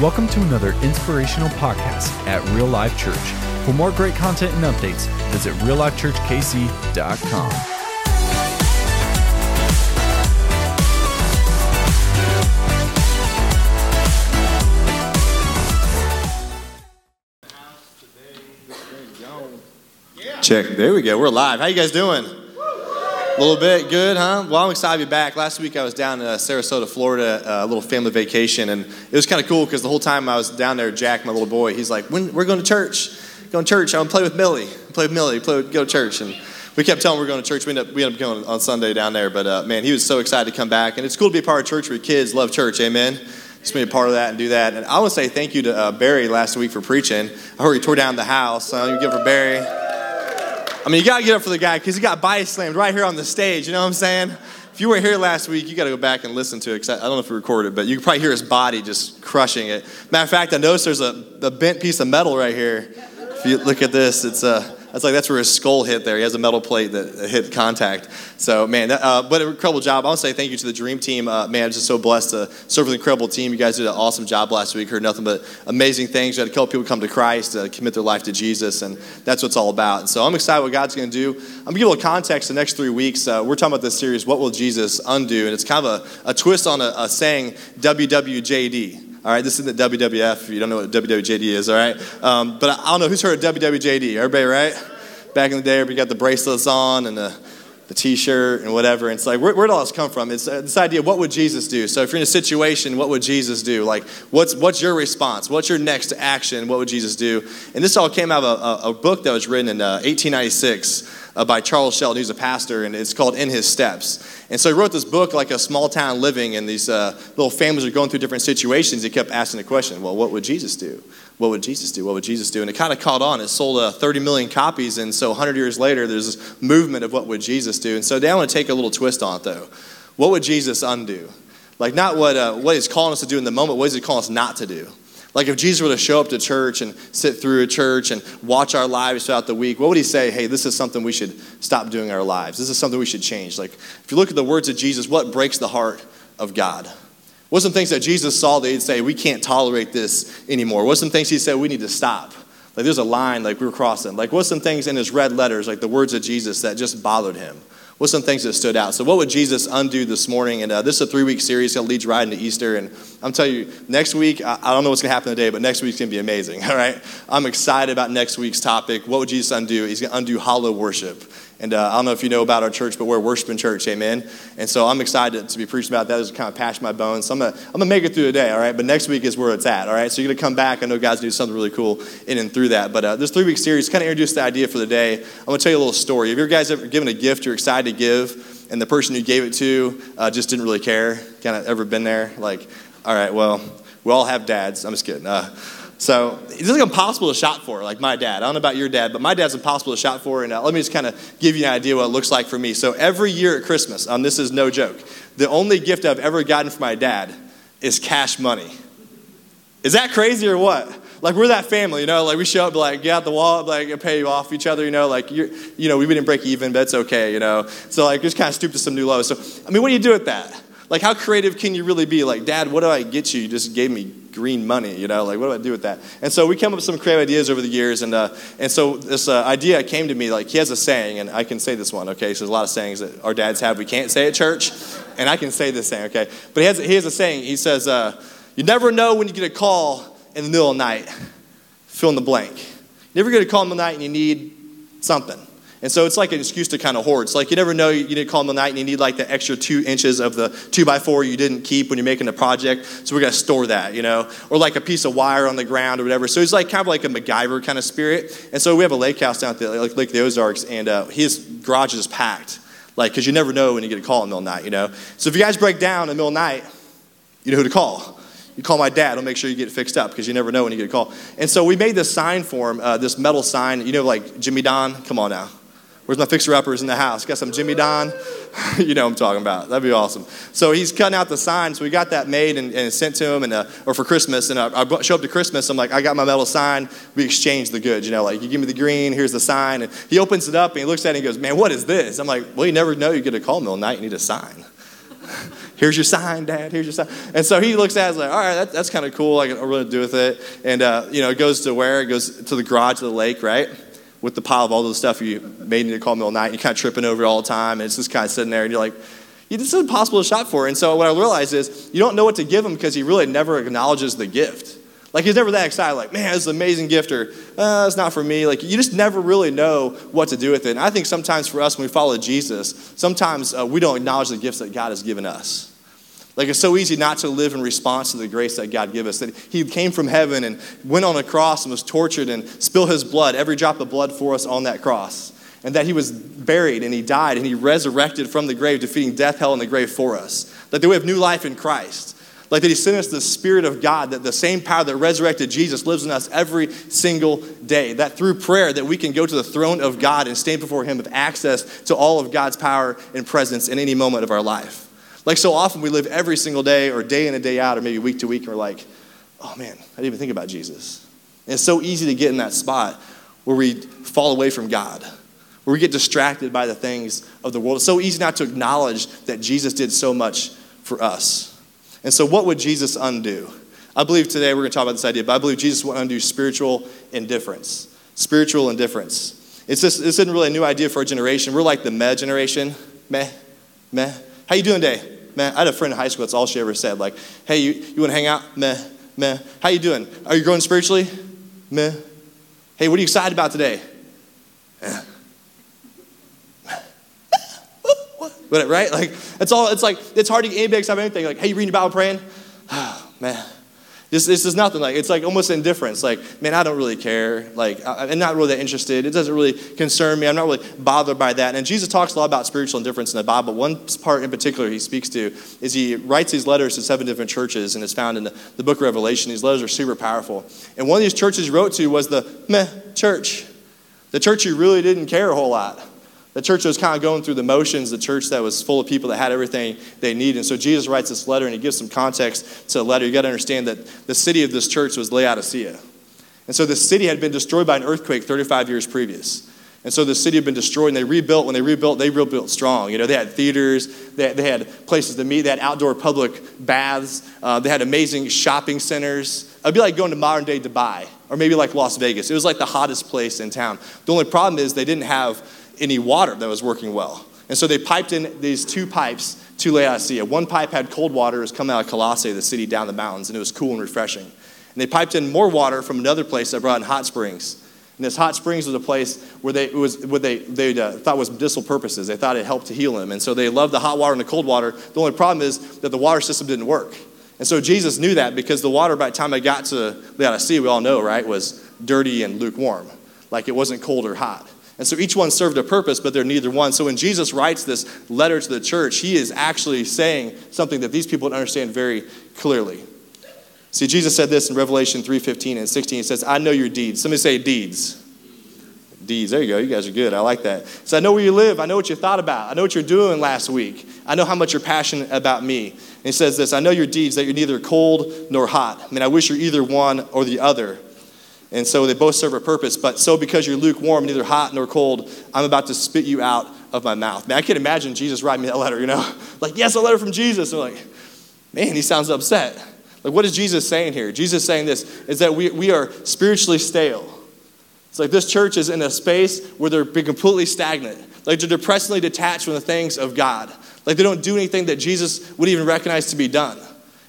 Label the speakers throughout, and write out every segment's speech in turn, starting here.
Speaker 1: Welcome to another inspirational podcast at Real Life Church. For more great content and updates, visit reallifechurchkc.com.
Speaker 2: Check. There we go. We're live. How you guys doing? A little bit good, huh? Well, I'm excited to be back. Last week I was down in uh, Sarasota, Florida, uh, a little family vacation, and it was kind of cool because the whole time I was down there, Jack, my little boy, he's like, when, "We're going to church. Going to church. I want to play with Millie. Play with Millie. Play with, go to church." And we kept telling him we are going to church. We ended up, we ended up going on Sunday down there, but uh, man, he was so excited to come back, and it's cool to be a part of church where kids love church. Amen. Just be a part of that and do that. And I want to say thank you to uh, Barry last week for preaching. I heard he tore down the house. Uh, you give for Barry. I mean, you got to get up for the guy because he got body slammed right here on the stage. You know what I'm saying? If you weren't here last week, you got to go back and listen to it. I don't know if we recorded, but you can probably hear his body just crushing it. Matter of fact, I noticed there's a, a bent piece of metal right here. If you look at this, it's a. Uh, that's like that's where his skull hit there. He has a metal plate that hit contact. So man, that, uh, but an incredible job. I want to say thank you to the Dream Team. Uh, man, I'm just so blessed to serve with an incredible team. You guys did an awesome job last week. Heard nothing but amazing things. You had a couple people come to Christ, uh, commit their life to Jesus, and that's what it's all about. And so I'm excited what God's going to do. I'm going to give a little context the next three weeks. Uh, we're talking about this series, What Will Jesus Undo? And it's kind of a, a twist on a, a saying, WWJD. All right, this isn't the WWF. You don't know what WWJD is, all right? Um, but I don't know who's heard of WWJD. Everybody, right? Back in the day, everybody got the bracelets on and the, the t-shirt and whatever. And it's like, where, where'd all this come from? It's uh, this idea, what would Jesus do? So if you're in a situation, what would Jesus do? Like, what's, what's your response? What's your next action? What would Jesus do? And this all came out of a, a, book that was written in uh, 1896 uh, by Charles Sheldon, who's a pastor, and it's called In His Steps. And so he wrote this book like a small town living, and these uh, little families are going through different situations. He kept asking the question, well, what would Jesus do? What would Jesus do? What would Jesus do? And it kind of caught on. It sold uh, 30 million copies, and so 100 years later, there's this movement of what would Jesus do. And so today I want to take a little twist on it, though. What would Jesus undo? Like, not what, uh, what he's calling us to do in the moment, what is he calling us not to do? Like if Jesus were to show up to church and sit through a church and watch our lives throughout the week, what would he say? Hey, this is something we should stop doing in our lives. This is something we should change. Like if you look at the words of Jesus, what breaks the heart of God? What some things that Jesus saw that he'd say, we can't tolerate this anymore? What some things he said, we need to stop? Like there's a line like we were crossing. Like what's some things in his red letters, like the words of Jesus that just bothered him? What's some things that stood out? So, what would Jesus undo this morning? And uh, this is a three week series. It's going to lead you right into Easter. And I'm telling you, next week, I, I don't know what's going to happen today, but next week's going to be amazing. All right? I'm excited about next week's topic. What would Jesus undo? He's going to undo hollow worship. And uh, I don't know if you know about our church, but we're a worshiping church, amen? And so I'm excited to be preaching about that. It's kind of passion my bones. So I'm going to I'm gonna make it through the day, all right? But next week is where it's at, all right? So you're going to come back. I know God's do something really cool in and through that. But uh, this three week series kind of introduced the idea for the day. I'm going to tell you a little story. Have you guys ever given a gift you're excited to give? and the person you gave it to uh, just didn't really care? Kind of ever been there? Like, all right, well, we all have dads. I'm just kidding. So it's like impossible to shop for, like my dad. I don't know about your dad, but my dad's impossible to shop for. And uh, let me just kind of give you an idea what it looks like for me. So every year at Christmas, um, this is no joke, the only gift I've ever gotten from my dad is cash money. Is that crazy or what? like we're that family, you know, like we show up, like get out the wall, like pay you off each other, you know, like you're, you know, we didn't break even, but it's okay, you know. So like just kind of stoop to some new lows. So I mean, what do you do with that? Like how creative can you really be? Like, Dad, what do I get you? You just gave me green money, you know, like what do I do with that? And so we came up with some creative ideas over the years, and uh, and so this uh, idea came to me. Like he has a saying, and I can say this one, okay? So there's a lot of sayings that our dads have we can't say at church, and I can say this saying, okay? But he has he has a saying. He says, uh, "You never know when you get a call in the middle of the night." fill in the blank. You never get a call in the night and you need something. And so it's like an excuse to kind of hoard. It's like you never know you to call in the night and you need like the extra two inches of the two by four you didn't keep when you're making a project. So we're gonna store that, you know, or like a piece of wire on the ground or whatever. So he's like kind of like a MacGyver kind of spirit. And so we have a lake house down at the like Lake the Ozarks, and uh, his garage is packed, like because you never know when you get a call in the middle of the night, you know. So if you guys break down in the middle of the night, you know who to call. You call my dad, I'll make sure you get it fixed up because you never know when you get a call. And so we made this sign for him, uh, this metal sign. You know, like Jimmy Don? Come on now. Where's my fixer uppers in the house? Got some Jimmy Don? you know what I'm talking about. That'd be awesome. So he's cutting out the sign. So we got that made and, and sent to him, and uh, or for Christmas. And uh, I show up to Christmas. I'm like, I got my metal sign. We exchange the goods. You know, like you give me the green. Here's the sign. And he opens it up and he looks at it and he goes, Man, what is this? I'm like, Well, you never know. You get a call middle night. You need a sign. Here's your sign, Dad. Here's your sign. And so he looks at it like, all right, that, that's kind of cool. I can really do with it. And, uh, you know, it goes to where? It goes to the garage of the lake, right? With the pile of all the stuff you made in the call of the night. And you're kind of tripping over it all the time. And it's just kind of sitting there. And you're like, this is impossible to shop for. And so what I realized is you don't know what to give him because he really never acknowledges the gift. Like he's never that excited, like, man, this is an amazing gift, or uh, it's not for me. Like you just never really know what to do with it. And I think sometimes for us, when we follow Jesus, sometimes uh, we don't acknowledge the gifts that God has given us. Like it's so easy not to live in response to the grace that God gave us. That He came from heaven and went on a cross and was tortured and spilled His blood, every drop of blood for us on that cross. And that He was buried and He died and He resurrected from the grave, defeating death, hell, and the grave for us. That we have new life in Christ. Like that He sent us the Spirit of God, that the same power that resurrected Jesus lives in us every single day. That through prayer that we can go to the throne of God and stand before Him with access to all of God's power and presence in any moment of our life. Like so often we live every single day or day in and day out or maybe week to week and we're like, oh man, I didn't even think about Jesus. And it's so easy to get in that spot where we fall away from God, where we get distracted by the things of the world. It's so easy not to acknowledge that Jesus did so much for us. And so, what would Jesus undo? I believe today we're going to talk about this idea, but I believe Jesus would undo spiritual indifference. Spiritual indifference. It's just, this isn't really a new idea for our generation. We're like the meh generation. Meh, meh. How you doing today? Meh. I had a friend in high school, that's all she ever said. Like, hey, you, you want to hang out? Meh, meh. How you doing? Are you growing spiritually? Meh. Hey, what are you excited about today? Eh. But, right? Like, it's all, it's like, it's hard to get anybody excited about anything. Like, hey, you reading your Bible praying? This, this is nothing. Like, it's like almost indifference. Like, man, I don't really care. Like, I, am not really that interested. It doesn't really concern me. I'm not really bothered by that. And Jesus talks a lot about spiritual indifference in the Bible. One part in particular he speaks to is he writes these letters to seven different churches, and it's found in the, the book of Revelation. These letters are super powerful. And one of these churches he wrote to was the meh church, the church who really didn't care a whole lot. The church was kind of going through the motions, the church that was full of people that had everything they needed. And so Jesus writes this letter and he gives some context to the letter. You got to understand that the city of this church was Laodicea. And so the city had been destroyed by an earthquake 35 years previous. And so the city had been destroyed and they rebuilt. When they rebuilt, they rebuilt strong. You know, they had theaters, they they had places to meet, they had outdoor public baths, uh, they had amazing shopping centers. It'd be like going to modern day Dubai or maybe like Las Vegas. It was like the hottest place in town. The only problem is they didn't have any water that was working well. And so they piped in these two pipes to Laodicea. One pipe had cold water, it was coming out of Colossae, the city down the mountains, and it was cool and refreshing. And they piped in more water from another place that brought in hot springs. And this hot springs was a place where they was what they they uh, thought was medicinal purposes. They thought it helped to heal him, and so they loved the hot water and the cold water. The only problem is that the water system didn't work. And so Jesus knew that because the water by the time I got to Laodicea, we all know, right, was dirty and lukewarm, like it wasn't cold or hot. And so each one served a purpose, but they're neither one. So when Jesus writes this letter to the church, he is actually saying something that these people understand very clearly. See, Jesus said this in Revelation 3:15 and 16. He says, I know your deeds. Somebody say deeds. Deeds. There you go. You guys are good. I like that. So I know where you live. I know what you thought about. I know what you're doing last week. I know how much you're passionate about me. And he says this I know your deeds, that you're neither cold nor hot. I mean, I wish you're either one or the other. And so they both serve a purpose. But so because you're lukewarm, neither hot nor cold, I'm about to spit you out of my mouth. Man, I can't imagine Jesus writing me that letter, you know? Like, yes, a letter from Jesus. I'm like, man, he sounds upset. Like, what is Jesus saying here? Jesus saying this is that we, we are spiritually stale. It's like this church is in a space where they're completely stagnant. Like they're depressingly detached from the things of God. Like they don't do anything that Jesus would even recognize to be done.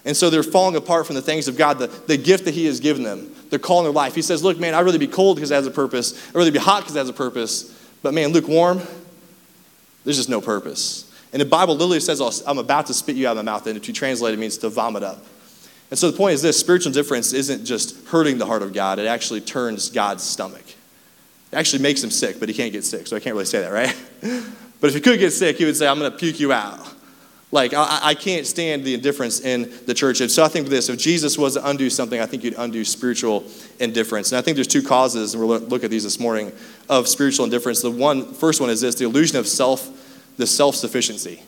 Speaker 2: And so they're falling apart from the things of God, the, the gift that He has given them. They're calling their life. He says, Look, man, I'd rather be cold because it has a purpose. I'd rather be hot because it has a purpose. But man, lukewarm, there's just no purpose. And the Bible literally says, I'm about to spit you out of my mouth. And if you translate it, means to vomit up. And so the point is this spiritual indifference isn't just hurting the heart of God, it actually turns God's stomach. It actually makes him sick, but he can't get sick, so I can't really say that, right? but if he could get sick, he would say, I'm going to puke you out. Like, I, I, can't stand the indifference in the church. And so I think this if Jesus was to undo something, I think you'd undo spiritual indifference. And I think there's two causes, and we'll look at these this morning, of spiritual indifference. The one, first one is this the illusion of self, the self sufficiency.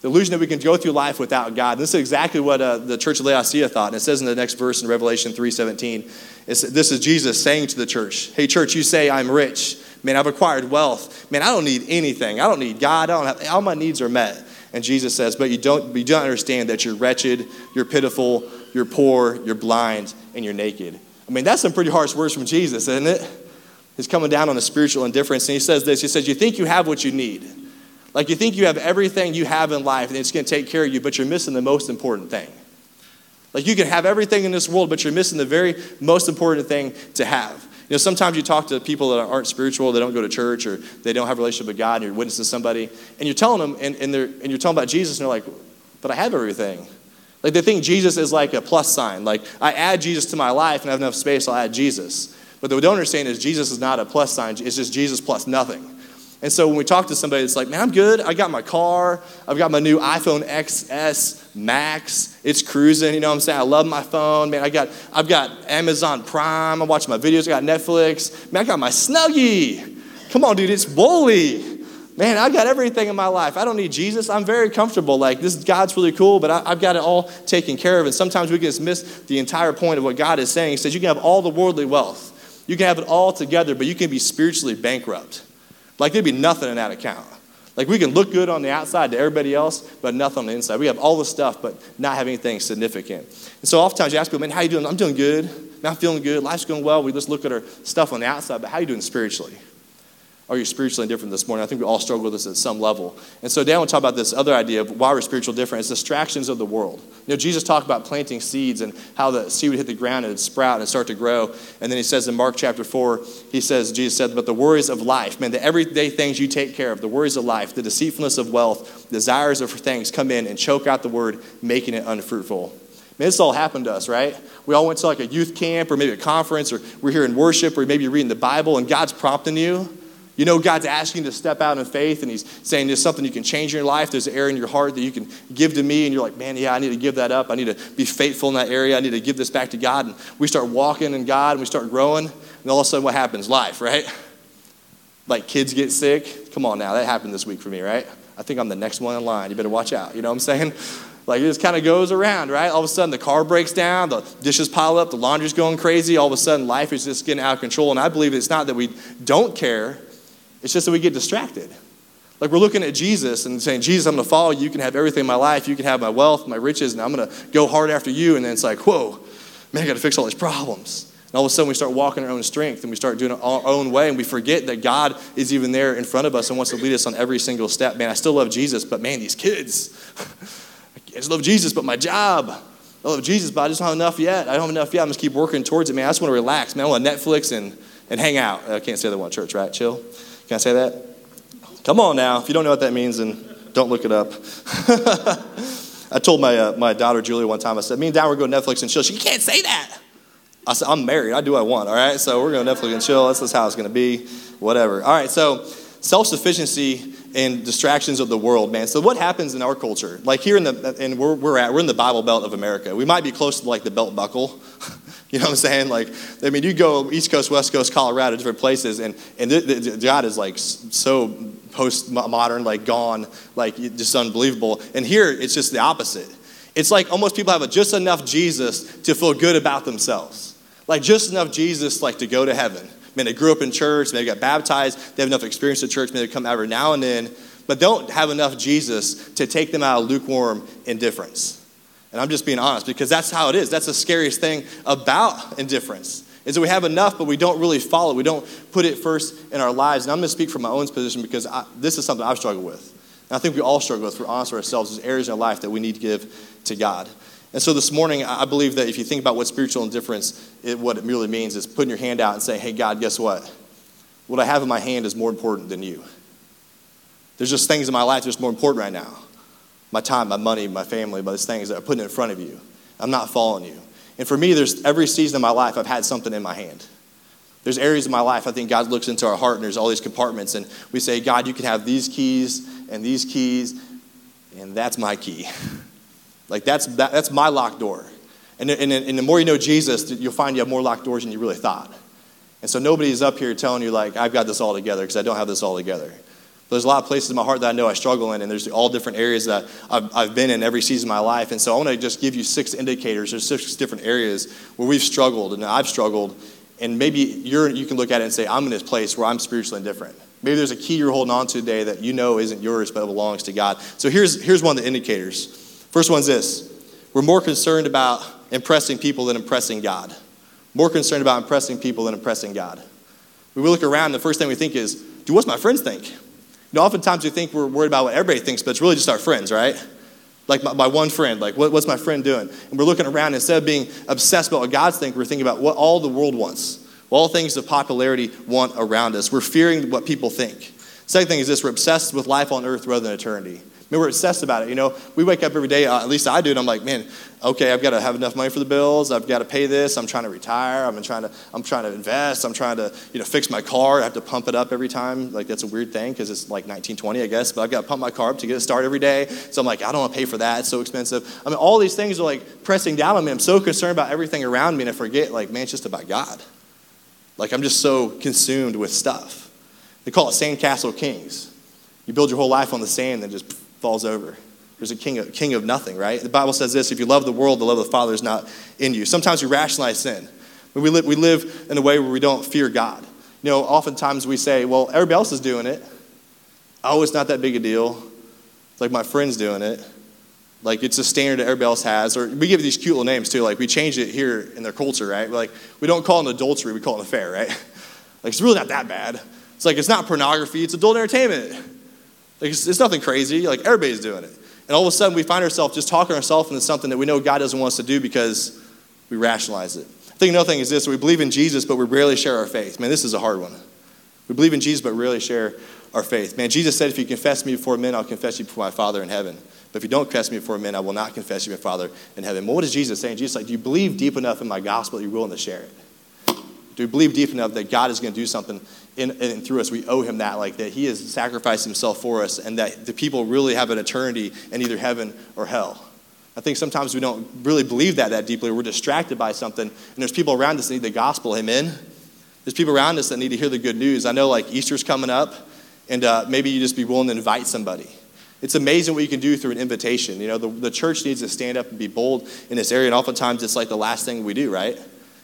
Speaker 2: The illusion that we can go through life without God. And This is exactly what uh, the church of Laodicea thought. And it says in the next verse in Revelation 3.17, this is Jesus saying to the church, Hey, church, you say I'm rich. Man, I've acquired wealth. Man, I don't need anything. I don't need God. I don't have, all my needs are met. And Jesus says, But you don't, you don't understand that you're wretched, you're pitiful, you're poor, you're blind, and you're naked. I mean, that's some pretty harsh words from Jesus, isn't it? He's coming down on the spiritual indifference. And he says this He says, You think you have what you need. Like you think you have everything you have in life and it's going to take care of you, but you're missing the most important thing. Like you can have everything in this world, but you're missing the very most important thing to have. You know, sometimes you talk to people that aren't spiritual, they don't go to church, or they don't have a relationship with God, and you're witnessing somebody, and you're telling them, and, and, and you're talking about Jesus, and they're like, but I have everything. Like they think Jesus is like a plus sign. Like I add Jesus to my life and I have enough space, I'll add Jesus. But what they don't understand is Jesus is not a plus sign, it's just Jesus plus nothing. And so when we talk to somebody, it's like, man, I'm good. I got my car. I've got my new iPhone XS Max. It's cruising. You know what I'm saying? I love my phone. Man, I got, I've got Amazon Prime. I'm watching my videos. I got Netflix. Man, I got my Snuggie. Come on, dude. It's bully. Man, I got everything in my life. I don't need Jesus. I'm very comfortable. Like, this God's really cool, but I, have got it all taken care of. And sometimes we can just miss the entire point of what God is saying. He says, you can have all the worldly wealth, you can have it all together, but you can be spiritually bankrupt. Like there'd be nothing in that account. Like we can look good on the outside to everybody else, but nothing on the inside. We have all the stuff, but not have anything significant. And so oftentimes you ask people, man, how you doing? I'm doing good. I'm feeling good. Life's going well. We just look at our stuff on the outside, but how you doing spiritually? Are you spiritually indifferent this morning? I think we all struggle with this at some level. And so want to talk about this other idea of why we're spiritual different. It's distractions of the world. You know, Jesus talked about planting seeds and how the seed would hit the ground and it'd sprout and start to grow. And then he says in Mark chapter 4, he says, Jesus said, but the worries of life, man, the everyday things you take care of, the worries of life, the deceitfulness of wealth, desires of things come in and choke out the word, making it unfruitful. Man, this all happened to us, right? We all went to like a youth camp or maybe a conference or we're here in worship or maybe you're reading the Bible and God's prompting you you know, God's asking you to step out in faith, and He's saying there's something you can change in your life. There's an area in your heart that you can give to me, and you're like, man, yeah, I need to give that up. I need to be faithful in that area. I need to give this back to God. And we start walking in God, and we start growing, and all of a sudden, what happens? Life, right? Like kids get sick. Come on now, that happened this week for me, right? I think I'm the next one in line. You better watch out. You know what I'm saying? Like it just kind of goes around, right? All of a sudden the car breaks down, the dishes pile up, the laundry's going crazy. All of a sudden life is just getting out of control. And I believe it's not that we don't care, it's just that we get distracted. Like we're looking at Jesus and saying, Jesus, I'm going to follow you. You can have everything in my life. You can have my wealth, my riches, and I'm going to go hard after you. And then it's like, whoa, man, I got to fix all these problems. And all of a sudden we start walking our own strength and we start doing it our own way and we forget that God is even there in front of us and wants to lead us on every single step. Man, I still love Jesus, but man, these kids. I just love Jesus, but my job. I love Jesus, but I just don't have enough yet. I don't have enough yet. I'm just keep working towards it, man. I just want to relax, man. I want Netflix and, and hang out. I can't say that one church, right? Chill. Can I say that? Come on now. If you don't know what that means, then don't look it up. I told my, uh, my daughter Julia one time, I said, Me and Dad were going to Netflix and chill. She, can't say that. I said, I'm married. I do what I want, all right? So we're going to Netflix and chill. That's just how it's going to be. Whatever. All right, so self sufficiency and distractions of the world, man. So what happens in our culture? Like here in the, and we're, we're at, we're in the Bible Belt of America. We might be close to like the belt buckle. You know what I'm saying? Like, I mean, you go East Coast, West Coast, Colorado, different places, and, and the, the, God is like so post-modern, like gone, like just unbelievable. And here, it's just the opposite. It's like almost people have just enough Jesus to feel good about themselves. Like just enough Jesus, like to go to heaven. Man, they grew up in church, they got baptized, they have enough experience at church, maybe they come every now and then, but don't have enough Jesus to take them out of lukewarm indifference. And I'm just being honest because that's how it is. That's the scariest thing about indifference. Is that we have enough, but we don't really follow. We don't put it first in our lives. And I'm going to speak from my own position because I, this is something I've struggled with. And I think we all struggle with, if we're honest with ourselves, there's areas in our life that we need to give to God. And so this morning, I believe that if you think about what spiritual indifference, it, what it merely means is putting your hand out and saying, hey, God, guess what? What I have in my hand is more important than you. There's just things in my life that's more important right now my time, my money, my family, but those things that are putting in front of you. I'm not following you. And for me, there's every season of my life, I've had something in my hand. There's areas of my life, I think God looks into our heart and there's all these compartments, and we say, God, you can have these keys and these keys, and that's my key. like, that's, that, that's my locked door. And, and, and the more you know Jesus, you'll find you have more locked doors than you really thought. And so nobody's up here telling you, like, I've got this all together because I don't have this all together. But There's a lot of places in my heart that I know I struggle in, and there's all different areas that I've, I've been in every season of my life. And so I want to just give you six indicators or six different areas where we've struggled and I've struggled. And maybe you're, you can look at it and say, I'm in this place where I'm spiritually indifferent. Maybe there's a key you're holding on to today that you know isn't yours but belongs to God. So here's, here's one of the indicators. First one's this we're more concerned about impressing people than impressing God. More concerned about impressing people than impressing God. We look around, the first thing we think is, do what's my friends think? You know, oftentimes we think we're worried about what everybody thinks, but it's really just our friends, right? Like my, my one friend, like what, what's my friend doing? And we're looking around, instead of being obsessed about what God's thinking, we're thinking about what all the world wants, all things of popularity want around us. We're fearing what people think. Second thing is this we're obsessed with life on earth rather than eternity. Mean, we're obsessed about it. You know, we wake up every day, uh, at least I do, and I'm like, man, okay, I've got to have enough money for the bills. I've got to pay this. I'm trying to retire. I'm trying to, I'm trying to invest. I'm trying to, you know, fix my car. I have to pump it up every time. Like, that's a weird thing because it's like 1920, I guess, but I've got to pump my car up to get it started every day. So I'm like, I don't want to pay for that. It's so expensive. I mean, all these things are like pressing down on me. I'm so concerned about everything around me, and I forget, like, man, it's just about God. Like, I'm just so consumed with stuff. They call it sandcastle kings. You build your whole life on the sand, then just falls over. There's a king of, king of nothing, right? The Bible says this if you love the world, the love of the Father is not in you. Sometimes we rationalize sin. We live, we live in a way where we don't fear God. You know, oftentimes we say, well, everybody else is doing it. Oh, it's not that big a deal. It's like my friend's doing it. Like it's a standard that everybody else has. Or we give these cute little names too. Like we change it here in their culture, right? We're like we don't call it an adultery, we call it an affair, right? Like it's really not that bad. It's like it's not pornography, it's adult entertainment. It's, it's nothing crazy. Like everybody's doing it. And all of a sudden, we find ourselves just talking ourselves into something that we know God doesn't want us to do because we rationalize it. I think another thing is this we believe in Jesus, but we rarely share our faith. Man, this is a hard one. We believe in Jesus, but rarely share our faith. Man, Jesus said, if you confess me before men, I'll confess you before my Father in heaven. But if you don't confess me before men, I will not confess you before my Father in heaven. Well, what is Jesus saying? Jesus like, do you believe deep enough in my gospel that you're willing to share it? Do you believe deep enough that God is going to do something in, in through us? We owe him that, like that he has sacrificed himself for us, and that the people really have an eternity in either heaven or hell. I think sometimes we don't really believe that that deeply. We're distracted by something, and there's people around us that need the gospel. Amen. There's people around us that need to hear the good news. I know, like Easter's coming up, and uh, maybe you just be willing to invite somebody. It's amazing what you can do through an invitation. You know, the, the church needs to stand up and be bold in this area, and oftentimes it's like the last thing we do, right?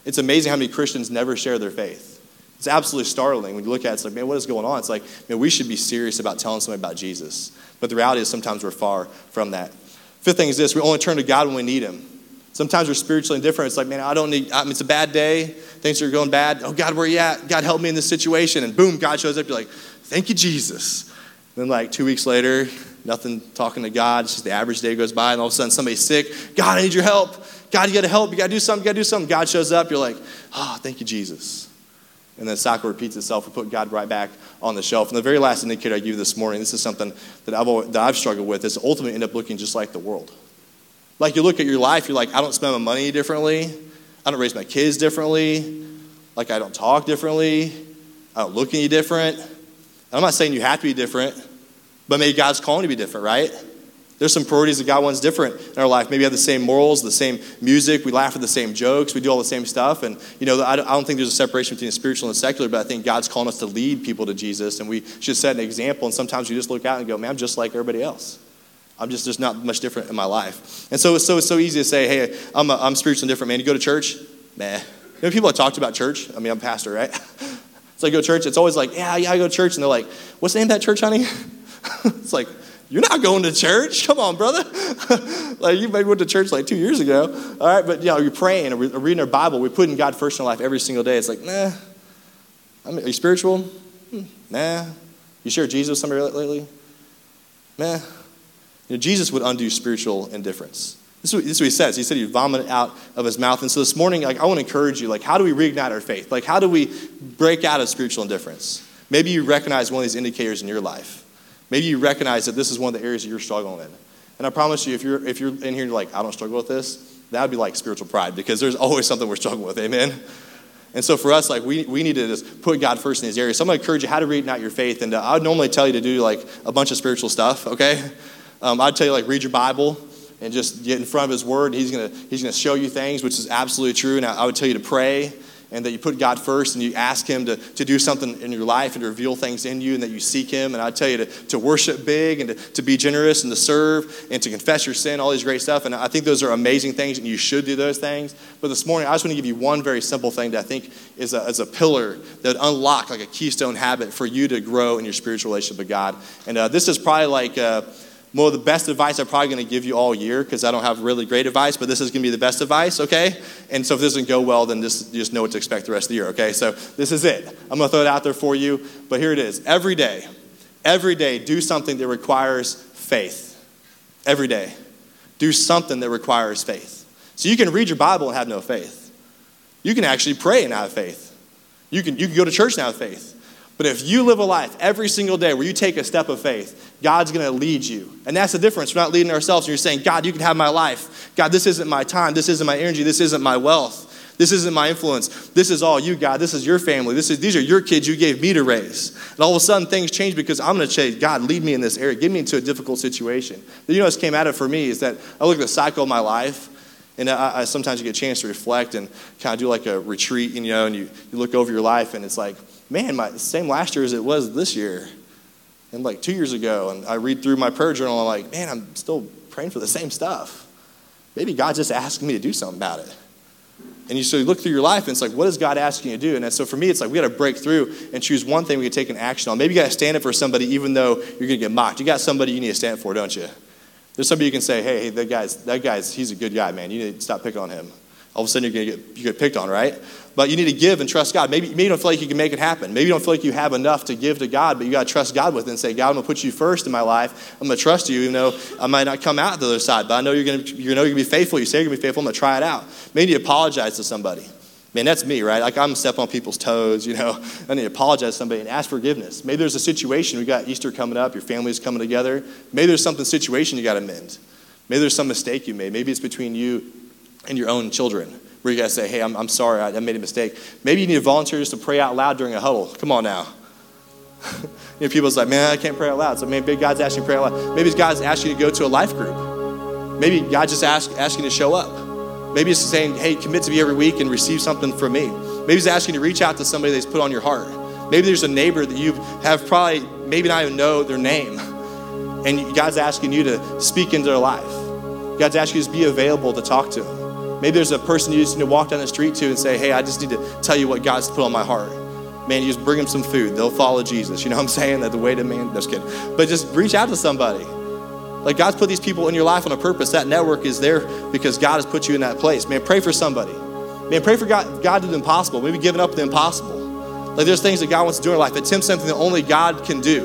Speaker 2: It's amazing how many Christians never share their faith. It's absolutely startling when you look at it. It's like, man, what is going on? It's like, man, we should be serious about telling somebody about Jesus. But the reality is sometimes we're far from that. Fifth thing is this we only turn to God when we need Him. Sometimes we're spiritually indifferent. It's like, man, I don't need, I mean, it's a bad day. Things are going bad. Oh, God, where are you at? God, help me in this situation. And boom, God shows up. You're like, thank you, Jesus. And then, like, two weeks later, nothing talking to God. It's just the average day goes by, and all of a sudden somebody's sick. God, I need your help. God, you got to help. You got to do something. You got to do something. God shows up. You're like, oh, thank you, Jesus. And then the cycle repeats itself. We put God right back on the shelf. And the very last indicator I give you this morning, this is something that I've, always, that I've struggled with, is ultimately end up looking just like the world. Like you look at your life, you're like, I don't spend my money differently. I don't raise my kids differently. Like I don't talk differently. I don't look any different. And I'm not saying you have to be different, but maybe God's calling you to be different, right? There's some priorities that God wants different in our life. Maybe we have the same morals, the same music, we laugh at the same jokes, we do all the same stuff. And, you know, I don't think there's a separation between the spiritual and the secular, but I think God's calling us to lead people to Jesus, and we should set an example. And sometimes we just look out and go, man, I'm just like everybody else. I'm just, there's not much different in my life. And so it's so, it's so easy to say, hey, I'm, a, I'm spiritually different, man. You go to church? Nah. You know, people have talked about church. I mean, I'm a pastor, right? so I go to church. It's always like, yeah, yeah, I go to church. And they're like, what's the name of that church, honey? it's like, you're not going to church. Come on, brother. like you maybe went to church like two years ago. All right, but you know, you're praying or reading our Bible. We're putting God first in our life every single day. It's like, nah. I mean, are you spiritual? Hmm, nah. You share Jesus with somebody lately? Nah. You know, Jesus would undo spiritual indifference. This is, what, he says. He said he'd vomit it out of his mouth. And so this morning, like, I want to encourage you, like, how do we reignite our faith? Like, how do we break out of spiritual indifference? Maybe you recognize one of these indicators in your life. Maybe you recognize that this is one of the areas that you're struggling in. And I promise you, if you're, if you're in here and you're like, I don't struggle with this, that would be like spiritual pride because there's always something we're struggling with. Amen? And so for us, like we, we need to just put God first in these areas. So I'm going to encourage you how to read out your faith. And uh, I would normally tell you to do like a bunch of spiritual stuff, okay? Um, I'd tell you like read your Bible and just get in front of His Word. He's going to he's gonna show you things, which is absolutely true. And I, I would tell you to pray and that you put God first and you ask Him to, to do something in your life and to reveal things in you and that you seek Him. And I tell you to, to worship big and to, to be generous and to serve and to confess your sin, all these great stuff. And I think those are amazing things and you should do those things. But this morning, I just want to give you one very simple thing that I think is a, is a pillar that unlock like a keystone habit for you to grow in your spiritual relationship with God. And uh, this is probably like. Uh, more of the best advice I'm probably going to give you all year because I don't have really great advice, but this is going to be the best advice, okay? And so if this doesn't go well, then just, just know what to expect the rest of the year, okay? So this is it. I'm going to throw it out there for you, but here it is. Every day, every day, do something that requires faith. Every day. Do something that requires faith. So you can read your Bible and have no faith. You can actually pray and have faith. You can, you can go to church and have faith. But if you live a life every single day where you take a step of faith, God's going to lead you. And that's the difference. We're not leading ourselves. You're saying, God, you can have my life. God, this isn't my time. This isn't my energy. This isn't my wealth. This isn't my influence. This is all you, God. This is your family. This is, these are your kids you gave me to raise. And all of a sudden, things change because I'm going to say, God, lead me in this area. Get me into a difficult situation. You know came out of for me is that I look at the cycle of my life and I, I, sometimes you get a chance to reflect and kind of do like a retreat, you know, and you, you look over your life and it's like, man, my same last year as it was this year, and like two years ago. And I read through my prayer journal, I'm like, man, I'm still praying for the same stuff. Maybe God's just asking me to do something about it. And you so you look through your life and it's like, what is God asking you to do? And so for me, it's like we got to break through and choose one thing we can take an action on. Maybe you got to stand up for somebody even though you're going to get mocked. You got somebody you need to stand for, don't you? There's somebody you can say, hey, hey, that guy's that guy's he's a good guy, man. You need to stop picking on him. All of a sudden you're going to get you get picked on, right? But you need to give and trust God. Maybe, maybe you don't feel like you can make it happen. Maybe you don't feel like you have enough to give to God, but you got to trust God with it and say, God, I'm going to put you first in my life. I'm going to trust you, even though I might not come out the other side, but I know you're going to, you know you're going to be faithful. You say you're going to be faithful. I'm going to try it out. Maybe you apologize to somebody. Man, that's me, right? Like I'm stepping on people's toes, you know. I need to apologize to somebody and ask forgiveness. Maybe there's a situation. We got Easter coming up. Your family's coming together. Maybe there's something situation you got to mend. Maybe there's some mistake you made. Maybe it's between you and your own children where you to say, hey, I'm, I'm sorry, I, I made a mistake. Maybe you need volunteers to pray out loud during a huddle. Come on now. you know, people's like, man, I can't pray out loud. So maybe God's asking you to pray out loud. Maybe God's asking you to go to a life group. Maybe God just ask, asking you to show up. Maybe it's saying, hey, commit to me every week and receive something from me. Maybe He's asking you to reach out to somebody that's put on your heart. Maybe there's a neighbor that you have probably, maybe not even know their name. And God's asking you to speak into their life. God's asking you to be available to talk to them. Maybe there's a person you just need to walk down the street to and say, hey, I just need to tell you what God's put on my heart. Man, you just bring them some food. They'll follow Jesus. You know what I'm saying? That the way to man, just kidding. But just reach out to somebody. Like God's put these people in your life on a purpose. That network is there because God has put you in that place. Man, pray for somebody. Man, pray for God, God to do the impossible. Maybe giving up the impossible. Like there's things that God wants to do in life. Attempt something that only God can do.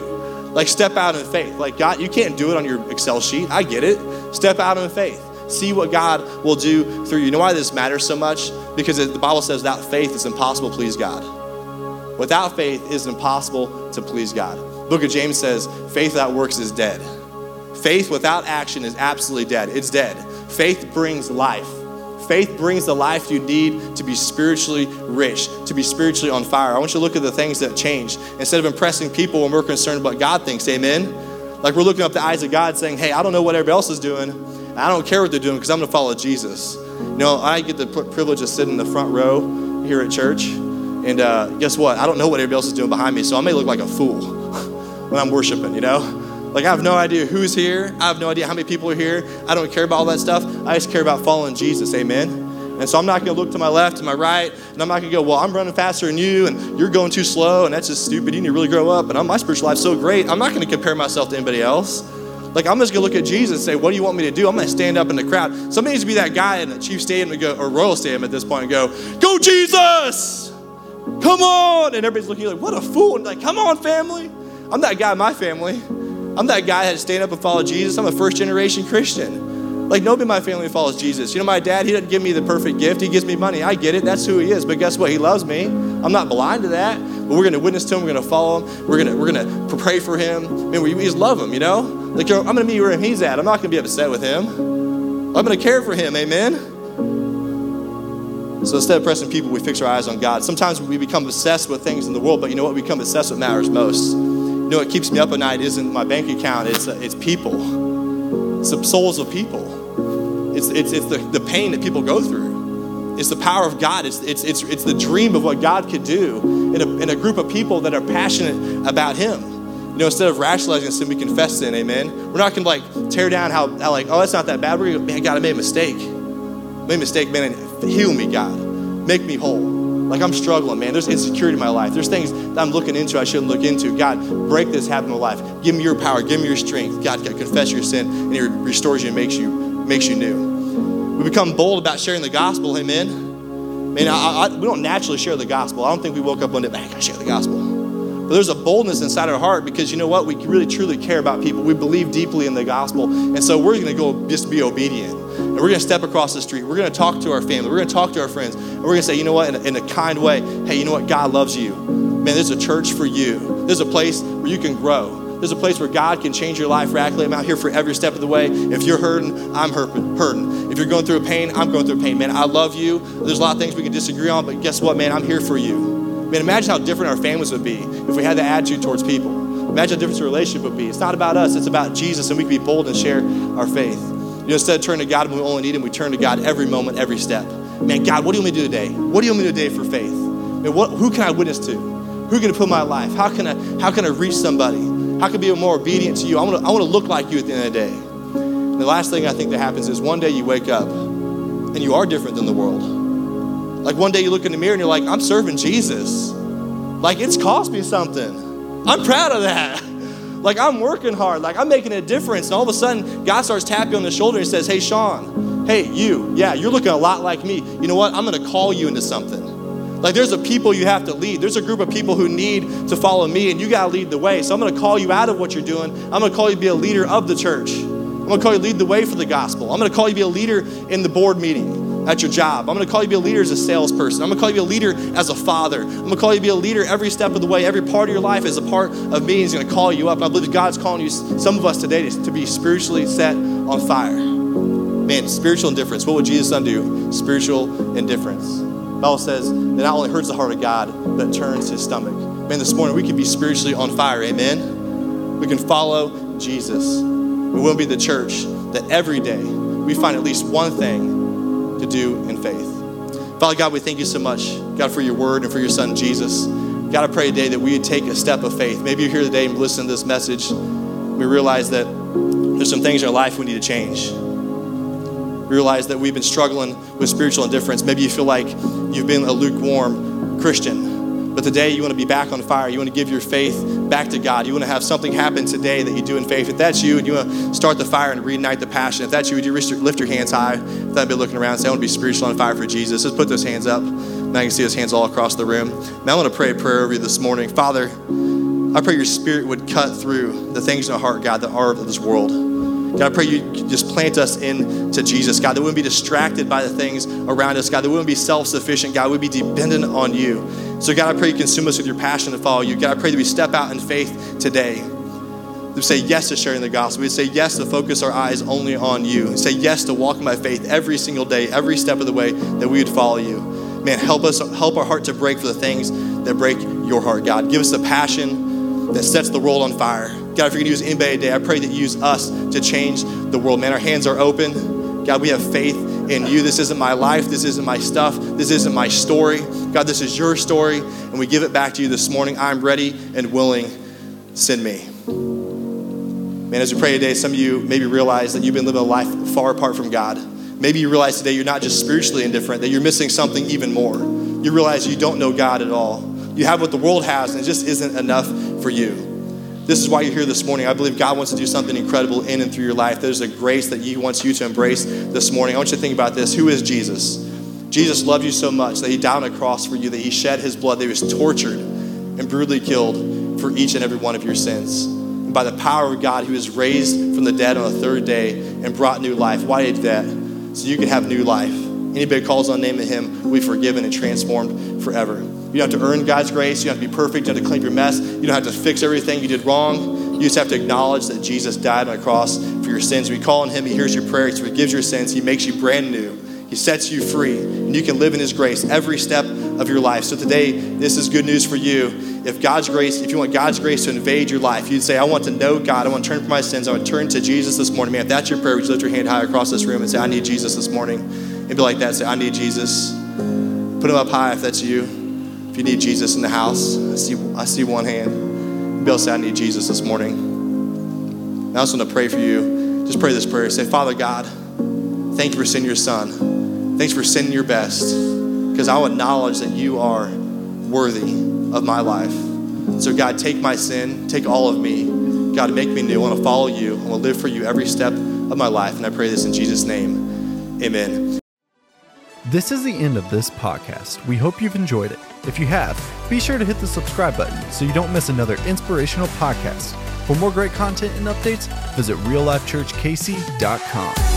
Speaker 2: Like step out in faith. Like God, you can't do it on your Excel sheet. I get it. Step out in faith. See what God will do through you. You know why this matters so much? Because the Bible says without faith it's impossible to please God. Without faith it is impossible to please God. book of James says faith without works is dead. Faith without action is absolutely dead. It's dead. Faith brings life. Faith brings the life you need to be spiritually rich, to be spiritually on fire. I want you to look at the things that change. Instead of impressing people when we're concerned about God thinks, amen? Like we're looking up the eyes of God saying, hey, I don't know what everybody else is doing. I don't care what they're doing because I'm going to follow Jesus. You know, I get the privilege of sitting in the front row here at church. And uh, guess what? I don't know what everybody else is doing behind me, so I may look like a fool when I'm worshiping, you know? Like, I have no idea who's here. I have no idea how many people are here. I don't care about all that stuff. I just care about following Jesus. Amen. And so I'm not going to look to my left, to my right, and I'm not going to go, well, I'm running faster than you, and you're going too slow, and that's just stupid. You need to really grow up, and my spiritual life's so great. I'm not going to compare myself to anybody else. Like, I'm just to look at Jesus and say, What do you want me to do? I'm to stand up in the crowd. Somebody needs to be that guy in the Chief Stadium go, or Royal Stadium at this point and go, Go, Jesus! Come on! And everybody's looking like, What a fool. And like, Come on, family. I'm that guy in my family. I'm that guy that had to stand up and follow Jesus. I'm a first generation Christian. Like, nobody in my family follows Jesus. You know, my dad, he doesn't give me the perfect gift. He gives me money. I get it. That's who he is. But guess what? He loves me. I'm not blind to that. But we're going to witness to him. We're going to follow him. We're going to, we're to pray for him. I mean, we, we just love him, you know? Like, I'm going to meet where he's at. I'm not going to be upset with him. I'm going to care for him. Amen? So instead of pressing people, we fix our eyes on God. Sometimes we become obsessed with things in the world, but you know what? We become obsessed with matters most. You know what keeps me up at night isn't my bank account, it's, uh, it's people. It's the souls of people. It's, it's, it's the, the pain that people go through. It's the power of God. It's, it's, it's, it's the dream of what God could do in a, in a group of people that are passionate about Him. You know, instead of rationalizing sin, we confess sin, amen? We're not gonna like tear down how, how like, oh, that's not that bad. We're gonna, man, God, I made a mistake. I made a mistake, man, and heal me, God. Make me whole. Like I'm struggling, man. There's insecurity in my life. There's things that I'm looking into I shouldn't look into. God, break this habit in my life. Give me your power. Give me your strength. God, God confess your sin, and He restores you and makes you makes you new. We become bold about sharing the gospel. Amen. Man, I, I, we don't naturally share the gospel. I don't think we woke up one day, man, I gotta share the gospel. But there's a boldness inside our heart because you know what? We really truly care about people. We believe deeply in the gospel. And so we're going to go just be obedient. And we're going to step across the street. We're going to talk to our family. We're going to talk to our friends. And we're going to say, you know what? In a, in a kind way, hey, you know what? God loves you. Man, there's a church for you. There's a place where you can grow. There's a place where God can change your life radically. I'm out here for every step of the way. If you're hurting, I'm hurting. If you're going through a pain, I'm going through a pain. Man, I love you. There's a lot of things we can disagree on, but guess what, man? I'm here for you. Man, imagine how different our families would be if we had that attitude towards people. Imagine how different the relationship would be. It's not about us, it's about Jesus, and we can be bold and share our faith. You know, instead of turning to God when we only need Him, we turn to God every moment, every step. Man, God, what do you want me to do today? What do you want me to do today for faith? Man, what, who can I witness to? Who can I put my life? How can I, how can I reach somebody? How can I be more obedient to you? I want to I want to look like you at the end of the day. And the last thing I think that happens is one day you wake up and you are different than the world. Like one day you look in the mirror and you're like, I'm serving Jesus. Like it's cost me something. I'm proud of that. Like I'm working hard. Like I'm making a difference. And all of a sudden, God starts tapping on the shoulder and says, Hey, Sean, hey, you, yeah, you're looking a lot like me. You know what? I'm going to call you into something. Like there's a people you have to lead. There's a group of people who need to follow me, and you got to lead the way. So I'm going to call you out of what you're doing. I'm going to call you to be a leader of the church. I'm going to call you lead the way for the gospel. I'm going to call you to be a leader in the board meeting at your job. I'm going to call you to be a leader as a salesperson. I'm going to call you to be a leader as a father. I'm going to call you to be a leader every step of the way. Every part of your life is a part of me. He's going to call you up. And I believe God's calling you, some of us today, to be spiritually set on fire. Man, spiritual indifference. What would Jesus undo? Spiritual indifference. The Bible says that not only hurts the heart of God, but turns his stomach. Man, this morning we can be spiritually on fire. Amen. We can follow Jesus. We will be the church that every day we find at least one thing to do in faith. Father God, we thank you so much, God, for your word and for your son Jesus. God, I pray today that we would take a step of faith. Maybe you're here today and listen to this message. We realize that there's some things in our life we need to change realize that we've been struggling with spiritual indifference. Maybe you feel like you've been a lukewarm Christian, but today you want to be back on fire. You want to give your faith back to God. You want to have something happen today that you do in faith. If that's you and you want to start the fire and reignite the passion, if that's you, would you lift your hands high? If that be looking around and say, I want to be spiritual on fire for Jesus. Just put those hands up. Now you can see those hands all across the room. Now I want to pray a prayer over you this morning. Father, I pray your spirit would cut through the things in our heart, God, that are of this world. God, I pray you just plant us into Jesus, God, that we wouldn't be distracted by the things around us, God, that we wouldn't be self sufficient, God, we'd be dependent on you. So, God, I pray you consume us with your passion to follow you. God, I pray that we step out in faith today. We say yes to sharing the gospel. We say yes to focus our eyes only on you. We say yes to walking by faith every single day, every step of the way that we would follow you. Man, help us, help our heart to break for the things that break your heart, God. Give us the passion that sets the world on fire. God, if you're going to use anybody today, I pray that you use us to change the world. Man, our hands are open. God, we have faith in you. This isn't my life. This isn't my stuff. This isn't my story. God, this is your story, and we give it back to you this morning. I'm ready and willing. Send me. Man, as we pray today, some of you maybe realize that you've been living a life far apart from God. Maybe you realize today you're not just spiritually indifferent, that you're missing something even more. You realize you don't know God at all. You have what the world has, and it just isn't enough for you. This is why you're here this morning. I believe God wants to do something incredible in and through your life. There's a grace that He wants you to embrace this morning. I want you to think about this. Who is Jesus? Jesus loved you so much that He died on a cross for you, that He shed His blood, that He was tortured and brutally killed for each and every one of your sins. And by the power of God, He was raised from the dead on the third day and brought new life. Why did that? So you can have new life. Anybody calls on the name of Him will be forgiven and transformed forever. You don't have to earn God's grace. You don't have to be perfect. You don't have to clean your mess. You don't have to fix everything you did wrong. You just have to acknowledge that Jesus died on the cross for your sins. We call on Him. He hears your prayers. He forgives your sins. He makes you brand new. He sets you free. And you can live in His grace every step of your life. So today, this is good news for you. If God's grace, if you want God's grace to invade your life, you'd say, I want to know God. I want to turn from my sins. I want to turn to Jesus this morning. Man, if that's your prayer, would you lift your hand high across this room and say, I need Jesus this morning? And be like that. Say, I need Jesus. Put them up high if that's you. If you need Jesus in the house, I see, I see one hand. Bill said, I need Jesus this morning. I also want to pray for you. Just pray this prayer. Say, Father God, thank you for sending your son. Thanks for sending your best. Because I will acknowledge that you are worthy of my life. So, God, take my sin, take all of me. God, make me new. I want to follow you. I want to live for you every step of my life. And I pray this in Jesus' name. Amen.
Speaker 1: This is the end of this podcast. We hope you've enjoyed it. If you have, be sure to hit the subscribe button so you don't miss another inspirational podcast. For more great content and updates, visit reallifechurchkc.com.